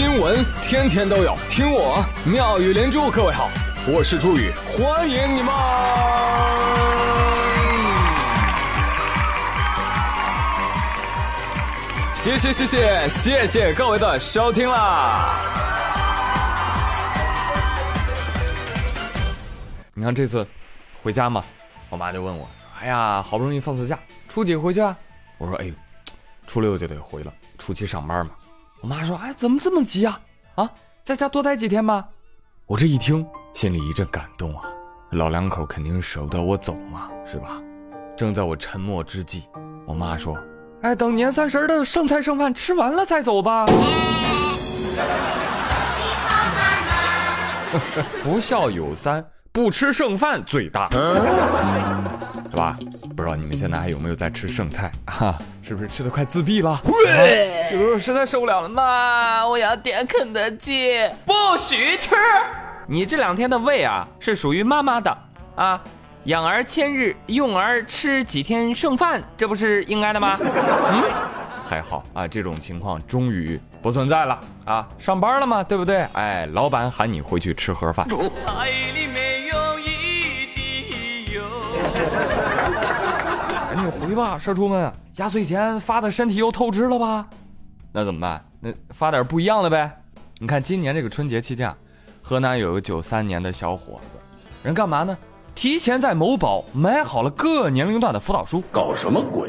新闻天天都有，听我妙语连珠。各位好，我是朱宇，欢迎你们！谢谢谢谢谢谢各位的收听啦！你看这次回家嘛，我妈就问我：“哎呀，好不容易放次假，初几回去啊？”我说：“哎呦，初六就得回了，初七上班嘛。”我妈说：“哎，怎么这么急啊？啊，在家多待几天吧。”我这一听，心里一阵感动啊！老两口肯定舍不得我走嘛，是吧？正在我沉默之际，我妈说：“哎，等年三十的剩菜剩饭吃完了再走吧。”不孝有三，不吃剩饭最大，对吧？不知道你们现在还有没有在吃剩菜啊？是不是吃的快自闭了？有时候实在受不了了，妈，我要点肯德基，不许吃！你这两天的胃啊，是属于妈妈的啊。养儿千日，用儿吃几天剩饭，这不是应该的吗？嗯，还好啊，这种情况终于不存在了啊。上班了嘛，对不对？哎，老板喊你回去吃盒饭。菜里赶紧回吧，社畜们，压岁钱发的身体又透支了吧？那怎么办？那发点不一样的呗。你看今年这个春节期间，河南有个九三年的小伙子，人干嘛呢？提前在某宝买好了各年龄段的辅导书。搞什么鬼？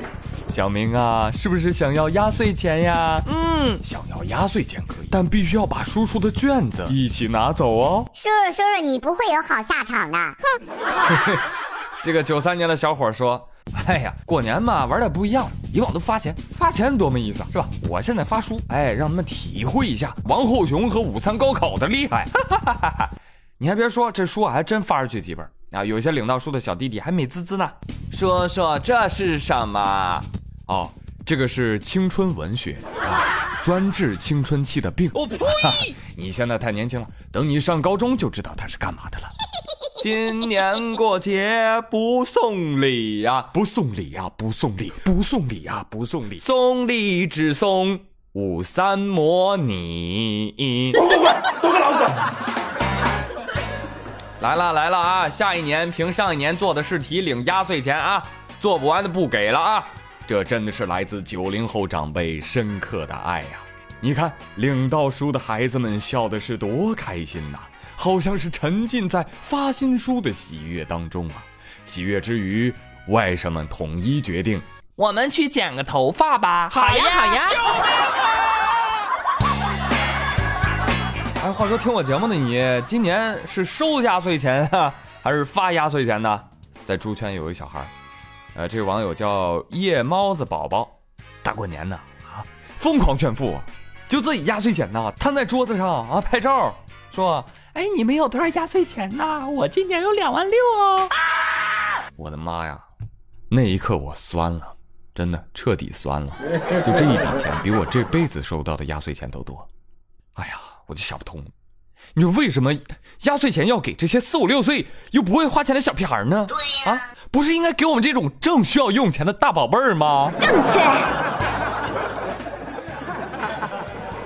小明啊，是不是想要压岁钱呀？嗯，想要压岁钱可以，但必须要把叔叔的卷子一起拿走哦。叔叔，叔叔，你不会有好下场的。哼。这个九三年的小伙说。哎呀，过年嘛，玩点不一样。以往都发钱，发钱多没意思，是吧？我现在发书，哎，让他们体会一下王后雄和午餐高考的厉害。你还别说，这书啊还真发出去几本啊。有些领到书的小弟弟还美滋滋呢。说说这是什么？哦，这个是青春文学啊，专治青春期的病。我呸！你现在太年轻了，等你上高中就知道它是干嘛的了。今年过节不送礼呀，不送礼呀，不送礼，不送礼呀，不送礼，送礼只送五三模拟。滚滚滚，都给老子！来了来了啊！下一年凭上一年做的试题领压岁钱啊，做不完的不给了啊！这真的是来自九零后长辈深刻的爱呀！你看领到书的孩子们笑的是多开心呐！好像是沉浸在发新书的喜悦当中啊！喜悦之余，外甥们统一决定，我们去剪个头发吧！好呀，好呀！哎，话说听我节目的你，今年是收压岁钱啊，还是发压岁钱呢？在猪圈有一小孩，呃，这个网友叫夜猫子宝宝，大过年的啊，疯狂炫富，就自己压岁钱呢，摊在桌子上啊，拍照，说。哎，你们有多少压岁钱呢？我今年有两万六哦！我的妈呀！那一刻我酸了，真的彻底酸了。就这一笔钱，比我这辈子收到的压岁钱都多。哎呀，我就想不通，你说为什么压岁钱要给这些四五六岁又不会花钱的小屁孩呢？对呀，不是应该给我们这种正需要用钱的大宝贝儿吗？正确。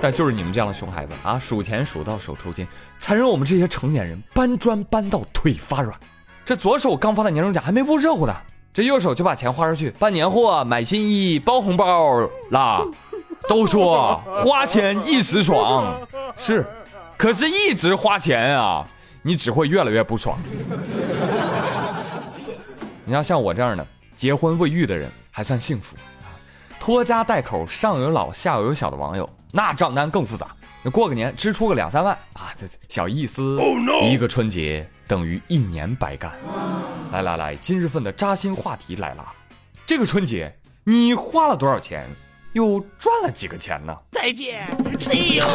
但就是你们这样的熊孩子啊，数钱数到手抽筋，才让我们这些成年人搬砖搬到腿发软。这左手刚发的年终奖还没捂热乎呢，这右手就把钱花出去办年货、买新衣、包红包啦。都说花钱一时爽，是，可是一直花钱啊，你只会越来越不爽。你要像我这样的结婚未育的人还算幸福，拖家带口上有老下有小的网友。那账单更复杂，过个年支出个两三万啊，这小意思。一个春节等于一年白干。来来来，今日份的扎心话题来了，这个春节你花了多少钱，又赚了几个钱呢？再见，See you。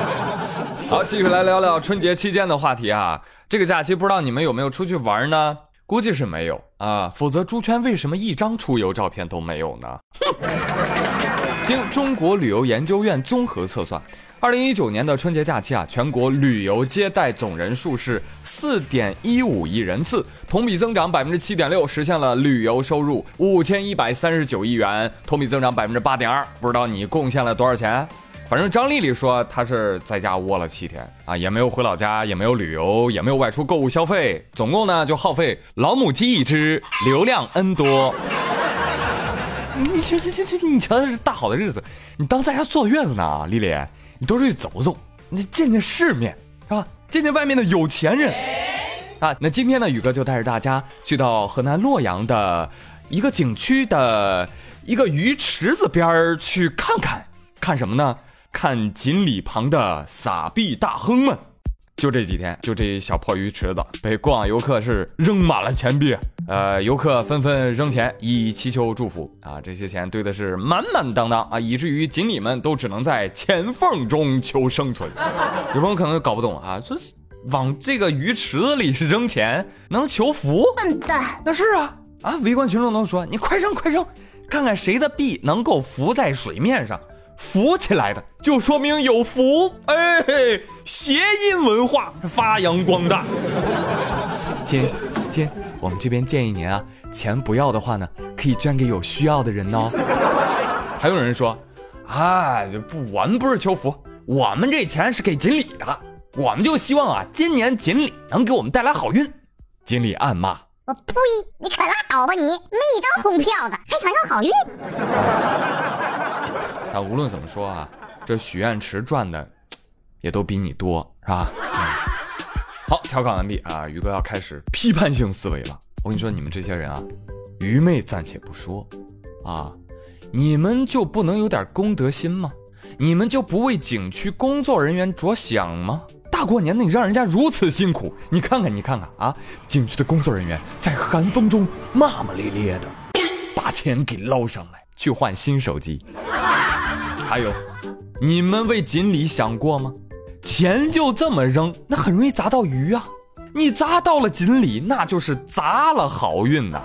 好，继续来聊聊春节期间的话题啊。这个假期不知道你们有没有出去玩呢？估计是没有啊，否则猪圈为什么一张出游照片都没有呢？经中国旅游研究院综合测算，二零一九年的春节假期啊，全国旅游接待总人数是四点一五亿人次，同比增长百分之七点六，实现了旅游收入五千一百三十九亿元，同比增长百分之八点二。不知道你贡献了多少钱？反正张丽丽说她是在家窝了七天啊，也没有回老家，也没有旅游，也没有外出购物消费，总共呢就耗费老母鸡一只，流量 N 多。你行行行行，你瞧这大好的日子，你当在家坐月子呢，丽丽，你多出去走走，你见见世面是吧？见见外面的有钱人啊。那今天呢，宇哥就带着大家去到河南洛阳的一个景区的一个鱼池子边儿去看看，看什么呢？看锦鲤旁的撒币大亨们，就这几天，就这小破鱼池子被过往游客是扔满了钱币，呃，游客纷纷扔钱以祈求祝福啊，这些钱堆的是满满当当啊，以至于锦鲤们都只能在钱缝中求生存。有朋友可能搞不懂啊，说往这个鱼池子里扔钱能求福？笨蛋！那是啊啊！围观群众都说：“你快扔快扔，看看谁的币能够浮在水面上。”浮起来的就说明有福，哎，谐音文化发扬光大。亲亲，我们这边建议您啊，钱不要的话呢，可以捐给有需要的人哦。还有人说，啊，不，我们不是求福，我们这钱是给锦鲤的，我们就希望啊，今年锦鲤能给我们带来好运。锦鲤暗骂：我呸！你可拉倒吧你，没一张红票子，还想要好运？但无论怎么说啊，这许愿池赚的也都比你多，是吧？好，调侃完毕啊，宇哥要开始批判性思维了。我跟你说，你们这些人啊，愚昧暂且不说啊，你们就不能有点公德心吗？你们就不为景区工作人员着想吗？大过年的，你让人家如此辛苦，你看看，你看看啊，景区的工作人员在寒风中骂骂咧咧的，把钱给捞上来去换新手机。还有，你们为锦鲤想过吗？钱就这么扔，那很容易砸到鱼啊！你砸到了锦鲤，那就是砸了好运呐。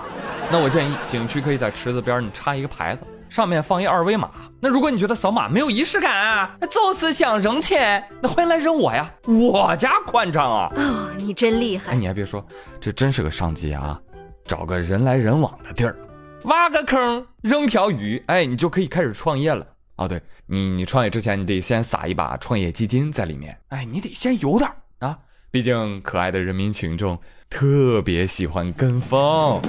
那我建议景区可以在池子边你插一个牌子，上面放一二维码。那如果你觉得扫码没有仪式感啊，那就是想扔钱，那欢迎来扔我呀，我家宽敞啊！哦，你真厉害！哎，你还别说，这真是个商机啊！找个人来人往的地儿，挖个坑，扔条鱼，哎，你就可以开始创业了。哦，对你，你创业之前，你得先撒一把创业基金在里面。哎，你得先有点啊，毕竟可爱的人民群众特别喜欢跟风。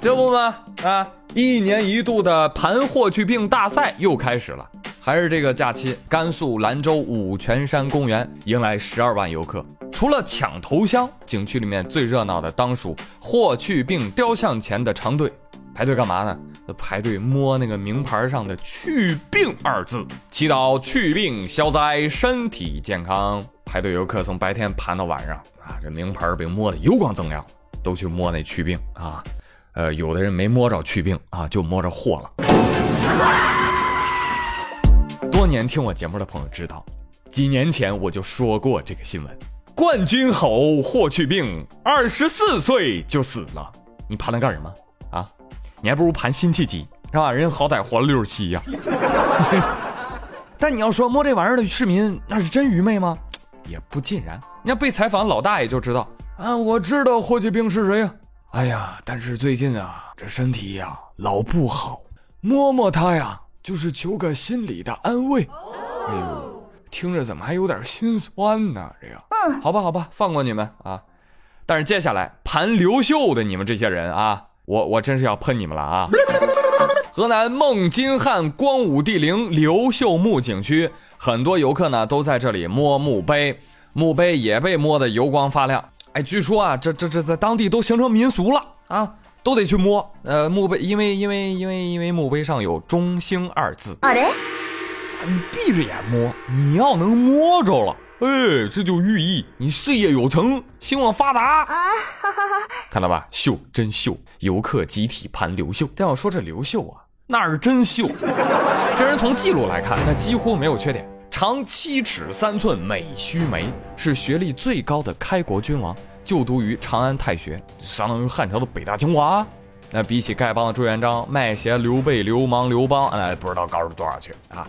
这不吗？啊，一年一度的盘霍去病大赛又开始了。还是这个假期，甘肃兰州五泉山公园迎来十二万游客。除了抢头香，景区里面最热闹的当属霍去病雕像前的长队。排队干嘛呢？排队摸那个名牌上的“去病”二字，祈祷去病消灾，身体健康。排队游客从白天盘到晚上啊，这名牌被摸得油光锃亮，都去摸那去病啊。呃，有的人没摸着去病啊，就摸着货了。多年听我节目的朋友知道，几年前我就说过这个新闻：冠军猴霍去病二十四岁就死了。你盘它干什么？你还不如盘辛弃疾是吧？人好歹活了六十七呀。但你要说摸这玩意儿的市民那是真愚昧吗？也不尽然。你要被采访老大爷就知道啊，我知道霍去病是谁呀。哎呀，但是最近啊，这身体呀老不好，摸摸他呀就是求个心理的安慰。哎呦，听着怎么还有点心酸呢？这个，嗯，好吧，好吧，放过你们啊。但是接下来盘刘秀的你们这些人啊。我我真是要喷你们了啊！河南孟津汉光武帝陵刘秀墓景区，很多游客呢都在这里摸墓碑，墓碑也被摸得油光发亮。哎，据说啊，这这这在当地都形成民俗了啊，都得去摸。呃，墓碑因为因为因为因为墓碑上有“中兴”二字。啊，你闭着眼摸，你要能摸着了。哎，这就寓意你事业有成，兴旺发达啊！哈哈哈看到吧，秀真秀，游客集体盘刘秀。但要说这刘秀啊，那是真秀。这人从记录来看，那几乎没有缺点，长七尺三寸，美须眉，是学历最高的开国君王，就读于长安太学，相当于汉朝的北大清华。那比起丐帮的朱元璋、卖鞋刘备、流氓刘邦，哎，不知道高出多少去啊！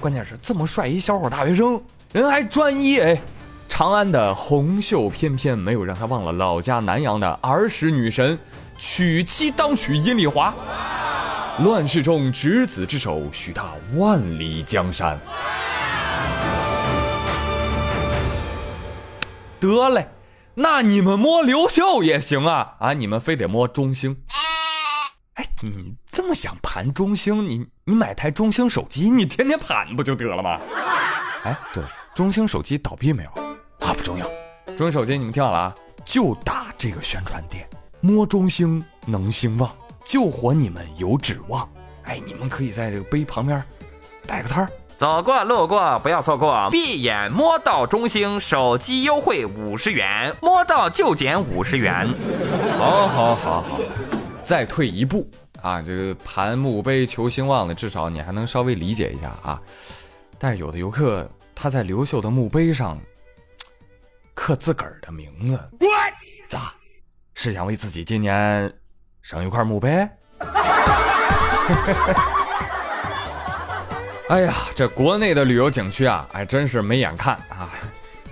关键是这么帅一小伙大学生。人还专一哎，长安的红袖翩翩，没有让他忘了老家南阳的儿时女神，娶妻当娶阴丽华。乱世中执子之手，许他万里江山。得嘞，那你们摸刘秀也行啊啊！你们非得摸中兴。哎，你这么想盘中兴，你你买台中兴手机，你天天盘不就得了吗？哎，对了，中兴手机倒闭没有？啊，不重要。中兴手机你们听好了啊，就打这个宣传点，摸中兴能兴旺，救活你们有指望。哎，你们可以在这个碑旁边摆个摊儿。走过路过不要错过，闭眼摸到中兴手机优惠五十元，摸到就减五十元。好，好，好，好。再退一步啊，这个盘墓碑求兴旺的，至少你还能稍微理解一下啊。但是有的游客他在刘秀的墓碑上刻自个儿的名字，咋？是想为自己今年省一块墓碑？哎呀，这国内的旅游景区啊，还真是没眼看啊！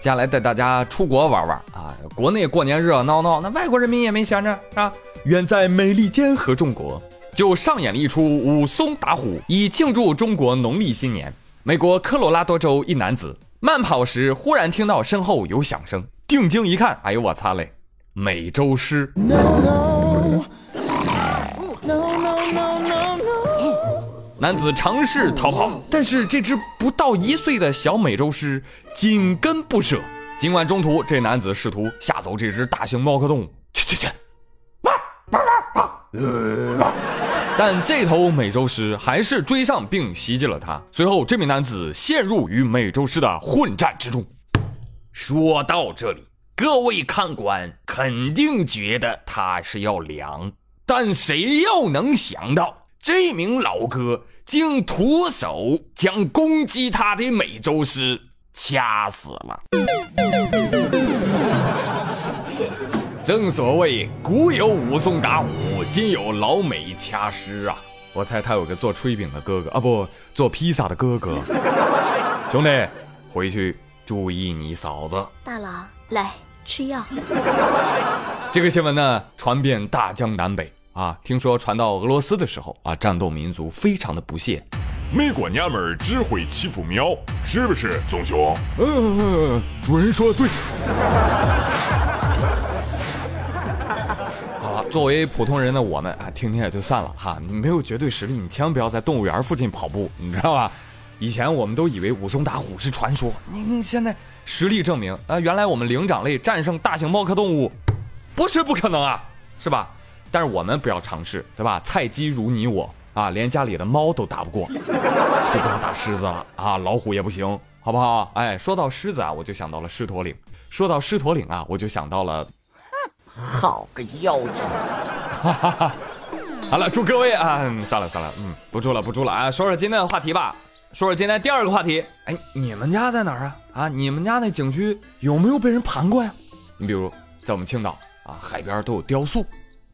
接下来带大家出国玩玩啊！国内过年热热闹闹，那外国人民也没闲着啊。远在美利坚合众国，就上演了一出武松打虎，以庆祝中国农历新年。美国科罗拉多州一男子慢跑时，忽然听到身后有响声，定睛一看，哎呦我擦嘞，美洲狮！男子尝试逃跑，但是这只不到一岁的小美洲狮紧跟不舍。尽管中途这男子试图吓走这只大型猫科动物，去去去，但这头美洲狮还是追上并袭击了他。随后，这名男子陷入与美洲狮的混战之中。说到这里，各位看官肯定觉得他是要凉，但谁又能想到？这名老哥竟徒手将攻击他的美洲狮掐死了。正所谓古有武松打虎，今有老美掐尸啊！我猜他有个做炊饼的哥哥啊，不做披萨的哥哥。兄弟，回去注意你嫂子。大郎，来吃药。这个新闻呢，传遍大江南北。啊，听说传到俄罗斯的时候啊，战斗民族非常的不屑。美国娘们儿只会欺负喵，是不是，棕熊？嗯，主人说的对。作为普通人的我们啊，听听也就算了哈。你没有绝对实力，你千万不要在动物园附近跑步，你知道吧？以前我们都以为武松打虎是传说，你现在实力证明啊，原来我们灵长类战胜大型猫科动物不是不可能啊，是吧？但是我们不要尝试，对吧？菜鸡如你我啊，连家里的猫都打不过，就不要打狮子了啊，老虎也不行，好不好？哎，说到狮子啊，我就想到了狮驼岭；说到狮驼岭啊，我就想到了，好个妖精！哈 哈好了，祝各位啊，算了算了，嗯，不住了不住了啊，说说今天的话题吧，说说今天第二个话题。哎，你们家在哪儿啊？啊，你们家那景区有没有被人盘过呀？你比如在我们青岛啊，海边都有雕塑。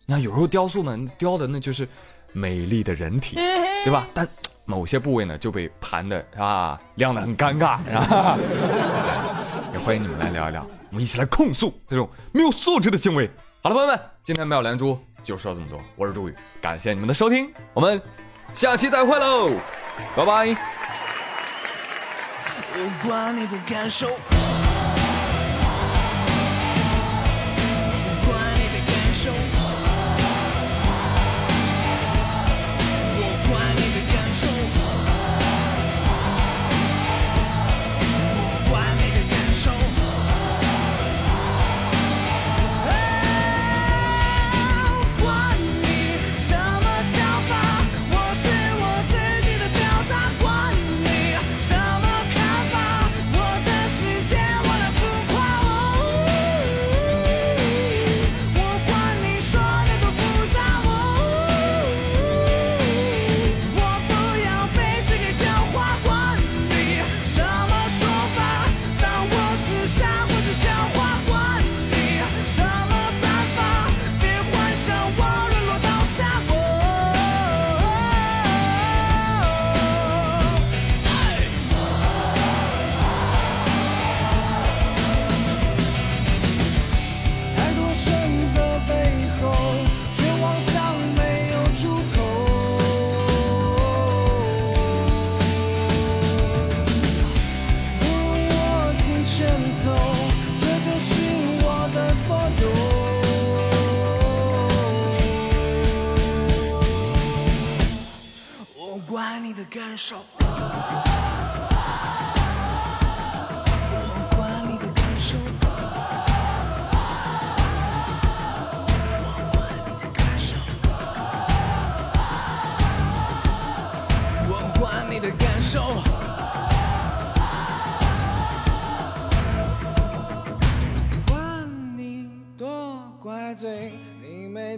那有时候雕塑们雕的那就是美丽的人体，对吧？但某些部位呢就被盘的啊亮的很尴尬，也 欢迎你们来聊一聊，我们一起来控诉这种没有素质的行为。好了，朋友们，今天妙连珠就说这么多，我是朱宇，感谢你们的收听，我们下期再会喽，拜拜。不管你的感受。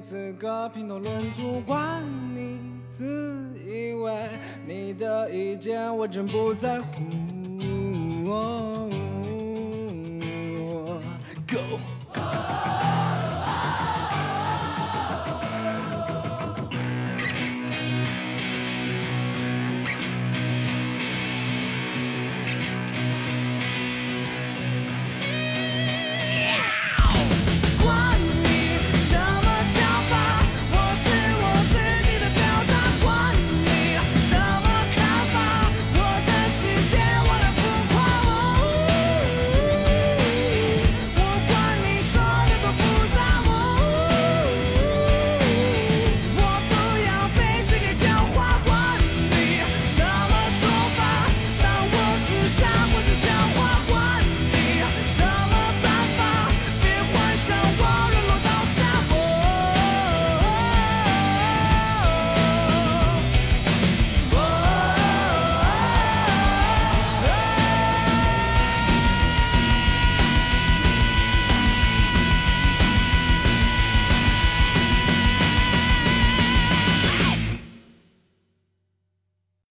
你每次个品头论足，管你自以为你的意见我真不在乎。